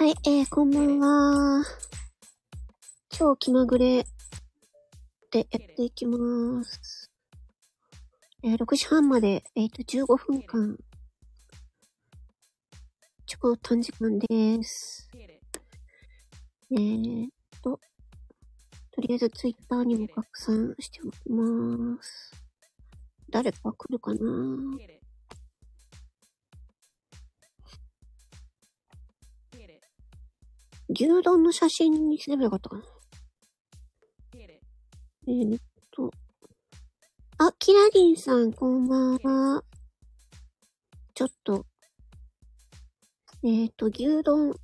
はい、えー、こんばんは。超気まぐれでやっていきます。えー、6時半まで、えっ、と、15分間。超短時間です。えーと、とりあえずツイッターにも拡散しておきます。誰か来るかな？牛丼の写真にすればよかったかなえーっと。あ、キラリンさん、こんばんは。ちょっと、えーっと、牛丼、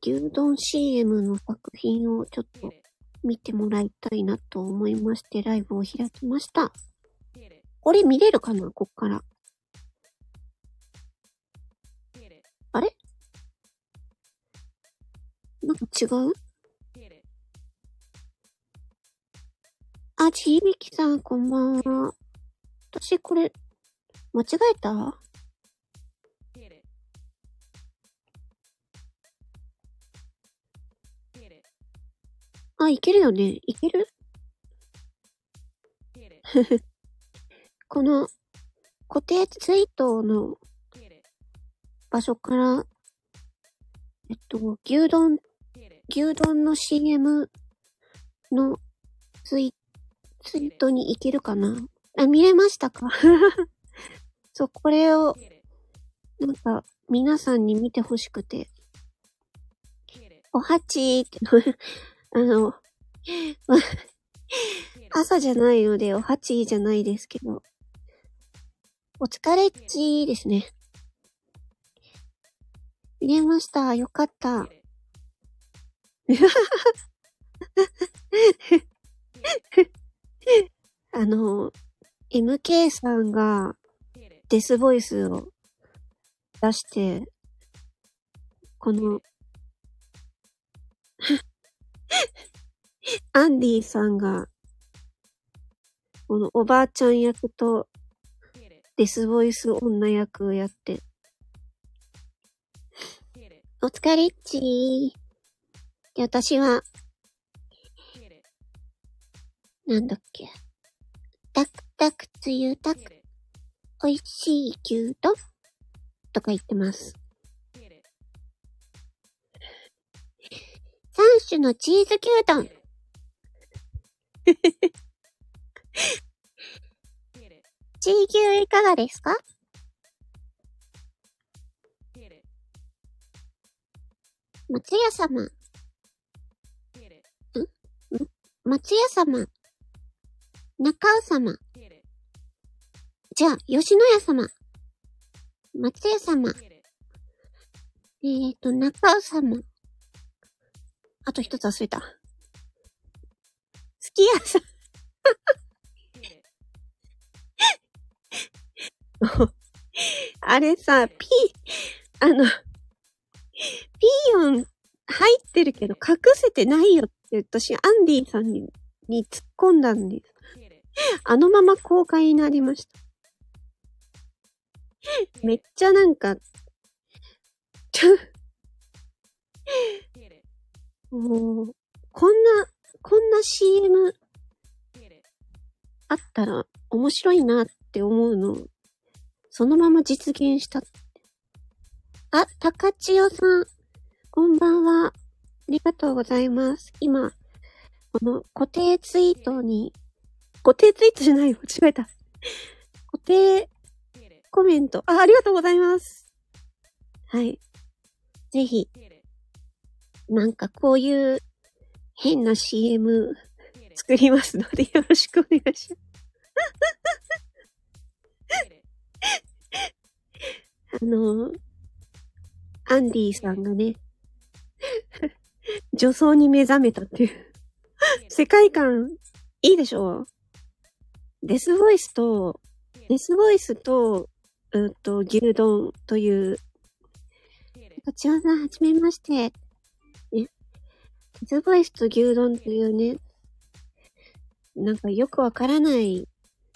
牛丼 CM の作品をちょっと見てもらいたいなと思いまして、ライブを開きました。これ見れるかなこっから。あれ？なんか違う？あ、ちひびきさん、こんばんは。私、これ、間違えた？あ、いけるよね。いける？この、固定ツイートの場所から、えっと、牛丼、牛丼の CM のツイ、ツイートに行けるかな？あ、見れましたか？そう、これを、なんか、皆さんに見てほしくて。おはちーって、あの、朝じゃないので、おはちーじゃないですけど。お疲れっちーですね。見れました。よかった。あの、MK さんがデスボイスを出して、この、アンディさんが、このおばあちゃん役とデスボイス女役をやって、お疲れっちー。で、私は、なんだっけ。タクタクつゆたく、美味しい牛丼？とか言ってます。三種のチーズ牛丼。チー牛いかがですか？松屋様。松屋様。中尾様。じゃあ、吉野家様。松屋様。えーと、中尾様。あと一つ忘れた。すき家さん。あれさ、ピー、あの、ピーヨン入ってるけど隠せてないよっ私、アンディさんにに突っ込んだんです。あのまま公開になりました。めっちゃなんか、ちょ、もう、こんな、こんな CM あったら面白いなって思うの、そのまま実現した。あ、高千代さん、こんばんは。ありがとうございます。今、この固定ツイートに、固定ツイートじゃないよ、間 違えた。固定コメント。あ、ありがとうございます。はい。ぜひ、なんかこういう変な CM 作りますのでよろしくお願いします。あの、アンディさんがね、女装に目覚めたっていう。世界観、いいでしょ？デスボイスと、デスボイスと、うんと、牛丼という、こちらさん、はじめまして。ね。デスボイスと牛丼というね、なんかよくわからない、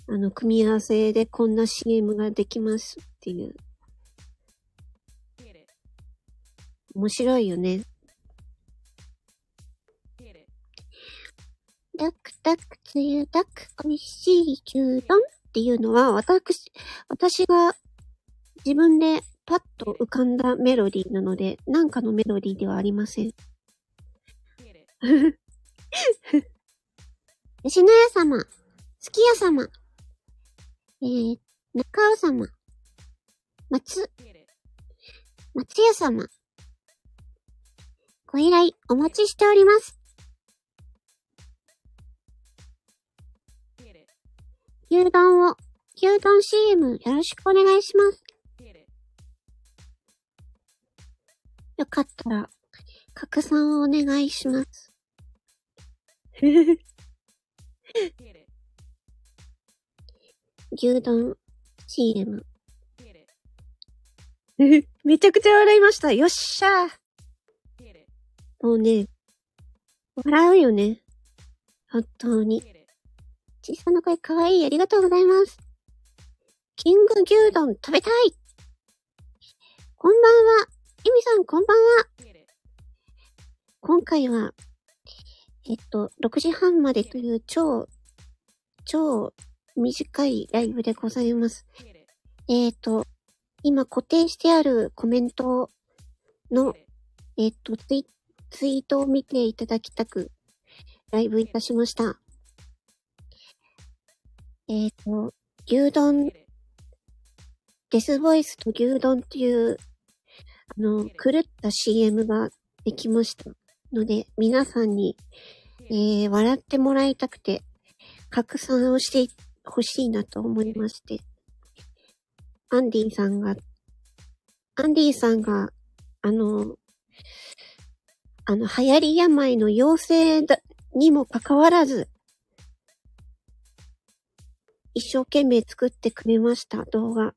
あの、組み合わせでこんな CM ができますっていう。面白いよね。ダックダックつゆダック美味しい牛丼っていうのは、私、私が自分でパッと浮かんだメロディーなので、なんかのメロディーではありません。吉野家様、すき家様、えー、中尾様、松、松屋様、ご依頼お待ちしております。牛丼を、牛丼 CM よろしくお願いします。よかったら、拡散をお願いします。牛丼 CM。めちゃくちゃ笑いました。よっしゃー。もうね、笑うよね。本当に。小さな声かわいい。ありがとうございます。キング牛丼食べたいこんばんは。エミさん、こんばんは。今回は、えっと、6時半までという超、超短いライブでございます。えっ、と、今固定してあるコメントの、えっ、とツイ、ツイートを見ていただきたく、ライブいたしました。えっ、と、牛丼、デスボイスと牛丼っていう、あの、狂った CM ができました。ので、皆さんに、えー、笑ってもらいたくて、拡散をしてほしいなと思いまして、アンディさんが、アンディさんが、あの、あの、流行り病の陽性だ、にもかかわらず、一生懸命作ってくれました、動画。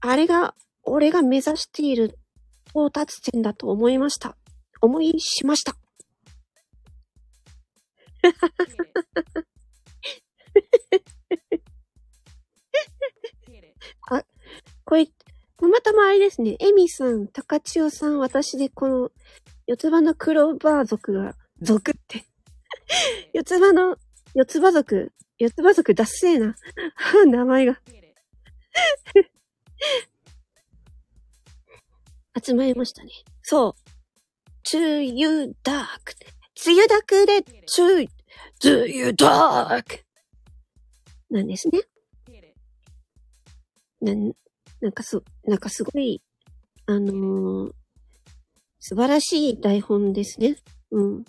あれが、俺が目指している到達点だと思いました。思いしました。あ、これ、たまたまあれですね。エミさん、高千代さん、私でこの、四つ葉のクローバー族が、族って四つ葉の、四つ葉族、四つ葉族、ダッセーな。名前が 集まりましたね。そう。梅雨ダーク。梅雨だくで、梅雨、梅雨ダーク。なんですね。なん、なんかす、なんかすごい、あのー、素晴らしい台本ですね。うん。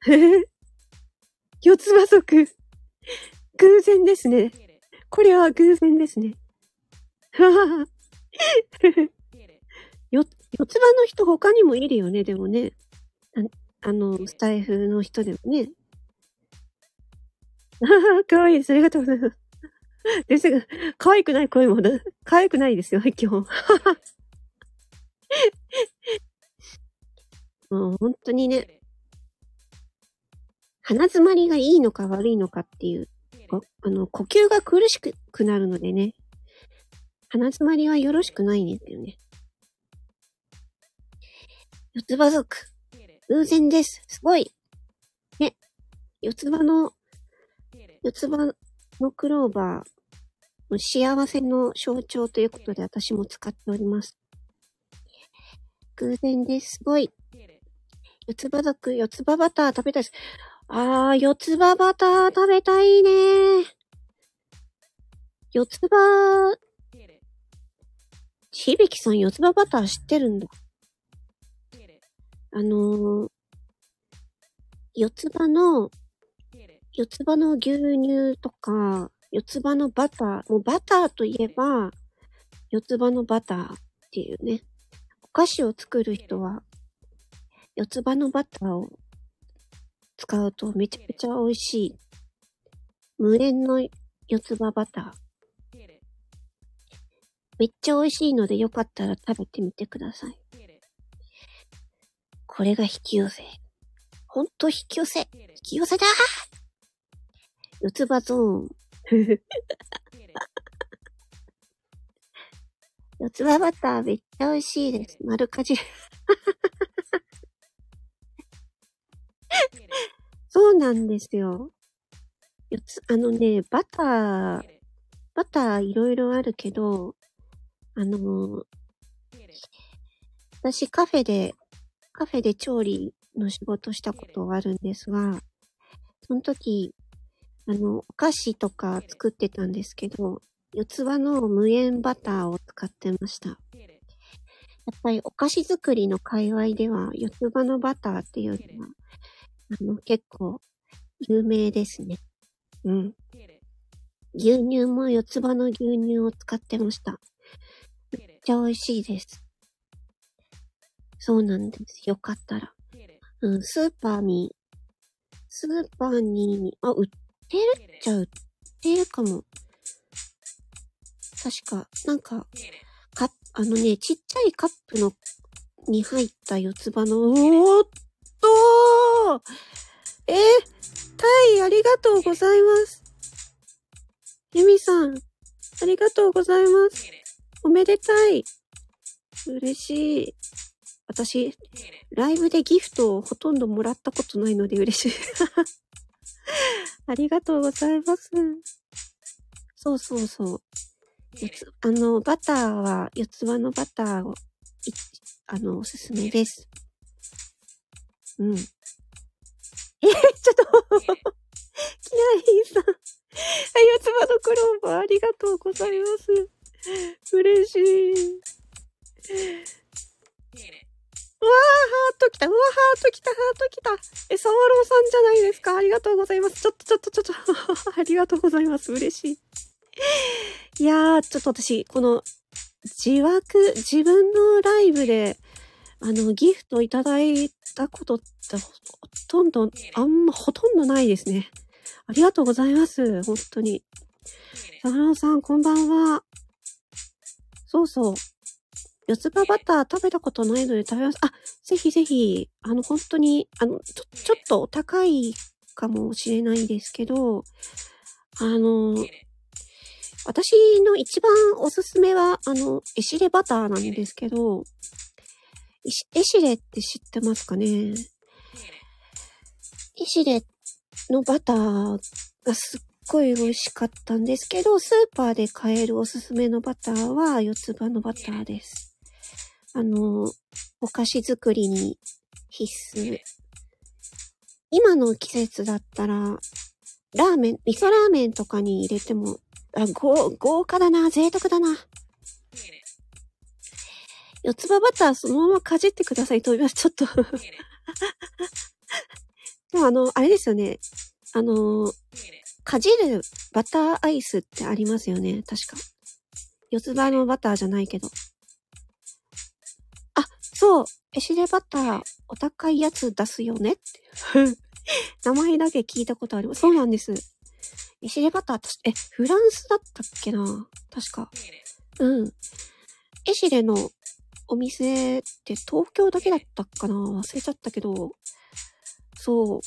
四つ葉族。偶然ですね。これは偶然ですね。ははは。よ、四つ葉の人他にもいるよね、でもね。あの、スタイフの人でもね。ああ、かわいいです。ありがとうございます。ですが、可愛くない声も、可愛くないですよ、今日。もう本当にね、鼻詰まりがいいのか悪いのかっていう、あの、呼吸が苦しくなるのでね、鼻詰まりはよろしくないんですよね。四つ葉族。偶然です。すごい。ね。四つ葉の、四つ葉のクローバー、幸せの象徴ということで私も使っております。偶然です。すごい。四つ葉族、四つ葉バター食べたいです。あー、四つ葉バター食べたいね四つ葉、響さん四つ葉バター知ってるんだ。あのー、四つ葉の、四つ葉の牛乳とか、四つ葉のバター、もうバターといえば、四つ葉のバターっていうね。お菓子を作る人は、四つ葉のバターを使うとめちゃくちゃ美味しい。無塩の四つ葉バター。めっちゃ美味しいのでよかったら食べてみてください。これが引き寄せ。ほんと引き寄せ。引き寄せだ四つ葉ゾーン。四つ葉バターめっちゃ美味しいです。丸かじり。そうなんですよ。四つ、あのね、バター、バターいろいろあるけど、あの私カフェで、カフェで調理の仕事したことがあるんですが、その時、あの、お菓子とか作ってたんですけど、四つ葉の無塩バターを使ってました。やっぱりお菓子作りの界隈では、四つ葉のバターっていうのは、あの、結構有名ですね。うん。牛乳も四つ葉の牛乳を使ってました。めっちゃ美味しいです。そうなんです。よかったら。うん、スーパーに、スーパーに、あ、売ってるっちゃ売ってるかも。確か、なんか、か、あのね、ちっちゃいカップの、に入った四つ葉の、おーっえー、タイ、ありがとうございます。ユミさん、ありがとうございます。おめでたい。嬉しい。私、ライブでギフトをほとんどもらったことないので嬉しい。ありがとうございます。そうそうそう。四つあの、バターは、四つ葉のバターを、あの、おすすめです。うん。え、ちょっと、キラリンさん。はい、四つ葉のクローバーありがとうございます。嬉しい。うわー、ハート来た。うわ、ハート来た、ハート来た。え、サワローさんじゃないですか。ありがとうございます。ちょっと、ちょっと、ちょっと。ありがとうございます。嬉しい。いやー、ちょっと私、この、自枠、自分のライブで、あの、ギフトいただいたことって、ほとんど、あんま、ほとんどないですね。ありがとうございます。本当に。サワローさん、こんばんは。そうそう。四つ葉バター食べたことないので食べます。あ、ぜひぜひ、あの、本当に、あの、ちょ、ちょっとお高いかもしれないですけど、あの、私の一番おすすめは、あの、エシレバターなんですけど、エシレって知ってますかね？エシレのバターがすっごい美味しかったんですけど、スーパーで買えるおすすめのバターは四つ葉のバターです。あの、お菓子作りに必須。今の季節だったら、ラーメン、味噌ラーメンとかに入れても、あ、豪、豪華だな、贅沢だな。四つ葉バターそのままかじってくださいと言います。ちょっとでもあの、あれですよね。あの、かじるバターアイスってありますよね。確か。四つ葉のバターじゃないけど。あ、そう。エシレバター、お高いやつ出すよねって。名前だけ聞いたことあります。そうなんです。エシレバター、え、フランスだったっけな確か。うん。エシレのお店って東京だけだったかな？忘れちゃったけど。そう。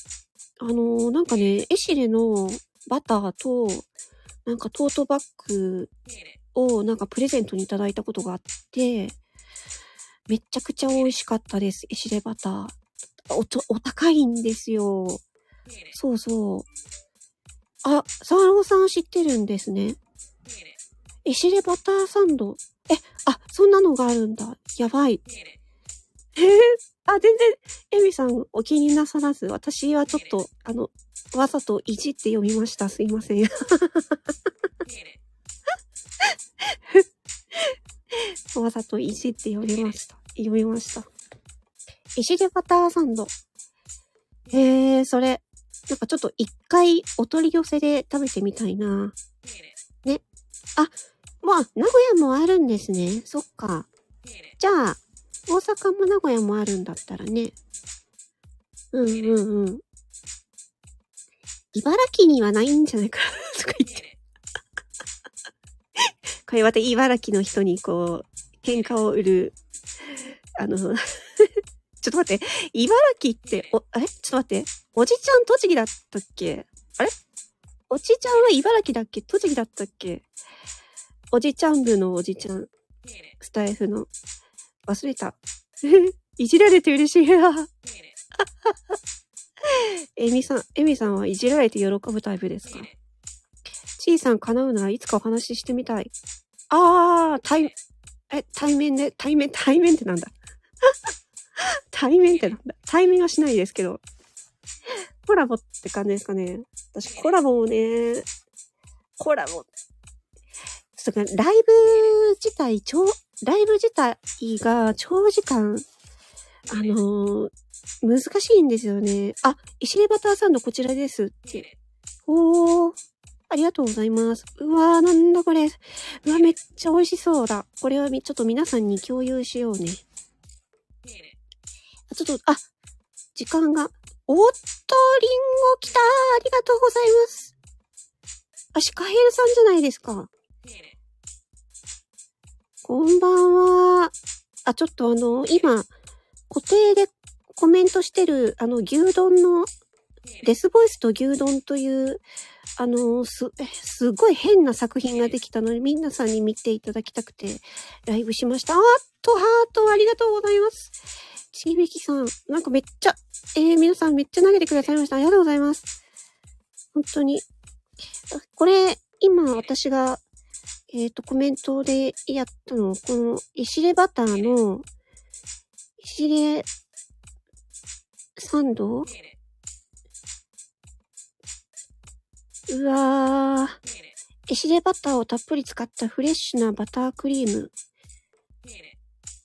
あのーなんかね、エシレのバターと、なんかトートバッグをなんかプレゼントにいただいたことがあって、めちゃくちゃ美味しかったです。エシレバター。お、お高いんですよ。そうそう。あ、サワローさん知ってるんですね。エシレバターサンド。え、あ、そんなのがあるんだ。やばい。えー、あ、全然、エミさんお気になさらず、私はちょっと、あの、わざといじって読みました。すいません。わざといじって読みました。読みました。石でバターサンド。へえ、それ、なんかちょっと一回お取り寄せで食べてみたいな。ね。あ、まあ、名古屋もあるんですね。そっか。じゃあ、大阪も名古屋もあるんだったらね。うんうんうん。茨城にはないんじゃないかな とか言って。これまた茨城の人にこう、喧嘩を売る、あの、ちょっと待って、茨城って、お、あれ？ちょっと待って、おじちゃん栃木だったっけ？あれ？おじちゃんは茨城だっけ？栃木だったっけ？おじちゃん部のおじちゃん。スタイフの。忘れた。いじられて嬉しいな。エミさん、エミさんはいじられて喜ぶタイプですか？ちいさん叶うならいつかお話ししてみたい。あー、対、え、対面で、対面、対面ってなんだ？対面ってなんだ？対面はしないですけど。コラボって感じですかね。私、コラボもね、コラボ。そライブ自体、超、ライブ自体が長時間、あのー、難しいんですよね。あ、石レバターサンドこちらですって。おー。ありがとうございます。うわー、なんだこれ。うわ、めっちゃ美味しそうだ。これはちょっと皆さんに共有しようね。ちょっと、あ、時間が。おっと、リンゴ来たありがとうございます。あ、シカヘルさんじゃないですか。こんばんは。あ、ちょっとあの、今、固定でコメントしてる、あの、牛丼の、デスボイスと牛丼という、あの、す、すごい変な作品ができたので、皆さんに見ていただきたくて、ライブしました。あっと、ハート、ありがとうございます。ちびきさん、なんかめっちゃ、えー、皆さんめっちゃ投げてくださいました。ありがとうございます。本当に。これ、今私が、えっ、ー、と、コメントでやったの、この、石レバターの、石レサンドうわー。エシレバターをたっぷり使ったフレッシュなバタークリーム。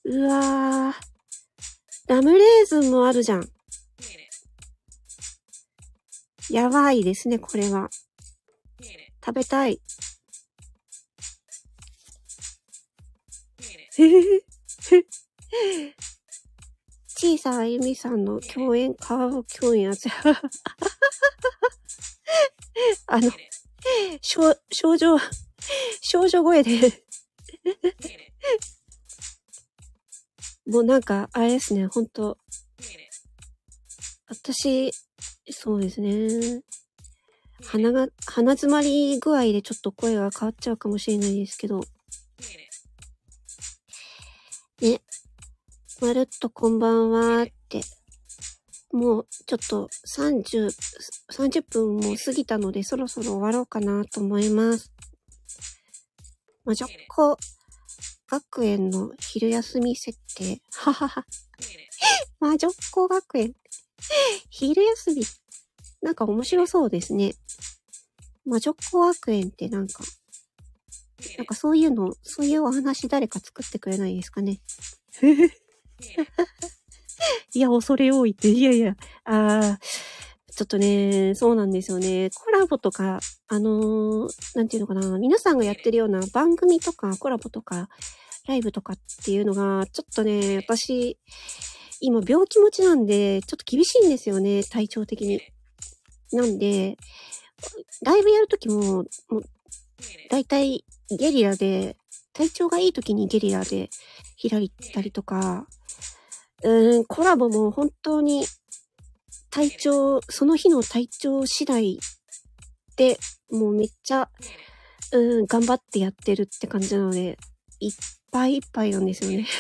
うわー。ラムレーズンもあるじゃん。やばいですね、これは。食べたい。小さあゆみさんの共演、カード共演やつや。あの、少、少女、少女声でもうなんか、あれですね、ほんと。私、そうですね。鼻が、鼻詰まり具合でちょっと声が変わっちゃうかもしれないですけど。まるっとこんばんはって。もうちょっと30、30分も過ぎたのでそろそろ終わろうかなと思います。魔女っ子学園の昼休み設定。ははは。魔女っ子学園。昼休み。なんか面白そうですね。魔女っ子学園ってなんか、なんかそういうの、そういうお話誰か作ってくれないですかね。いや、恐れ多いって。いやいや、あちょっとね、そうなんですよね。コラボとか、あのー、なんていうのかな、皆さんがやってるような番組とか、コラボとか、ライブとかっていうのが、ちょっとね、私、今病気持ちなんで、ちょっと厳しいんですよね、体調的に。なんで、ライブやるときも、もう、だいたいゲリラで、体調がいいときにゲリラで開いたりとか、うん、コラボも本当に体調、その日の体調次第で、もうめっちゃ、うん、頑張ってやってるって感じなので、いっぱいいっぱいなんですよね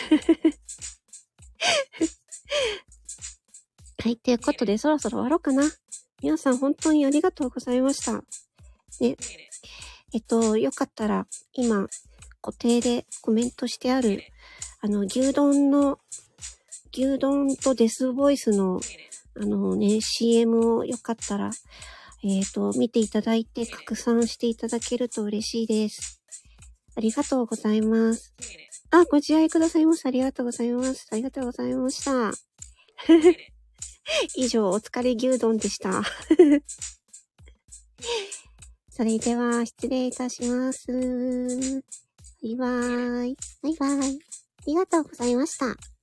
はい、ということでそろそろ終わろうかな。皆さん本当にありがとうございました。ね。えっと、よかったら、今、固定でコメントしてある、あの、牛丼の牛丼とデスボイスの、あのね、CM をよかったら、えっ、ー、と、見ていただいて拡散していただけると嬉しいです。ありがとうございます。あ、ご自愛くださいました。ありがとうございます。ありがとうございました。以上、お疲れ牛丼でした。それでは、失礼いたします。バイバーイ。バイバーイ。ありがとうございました。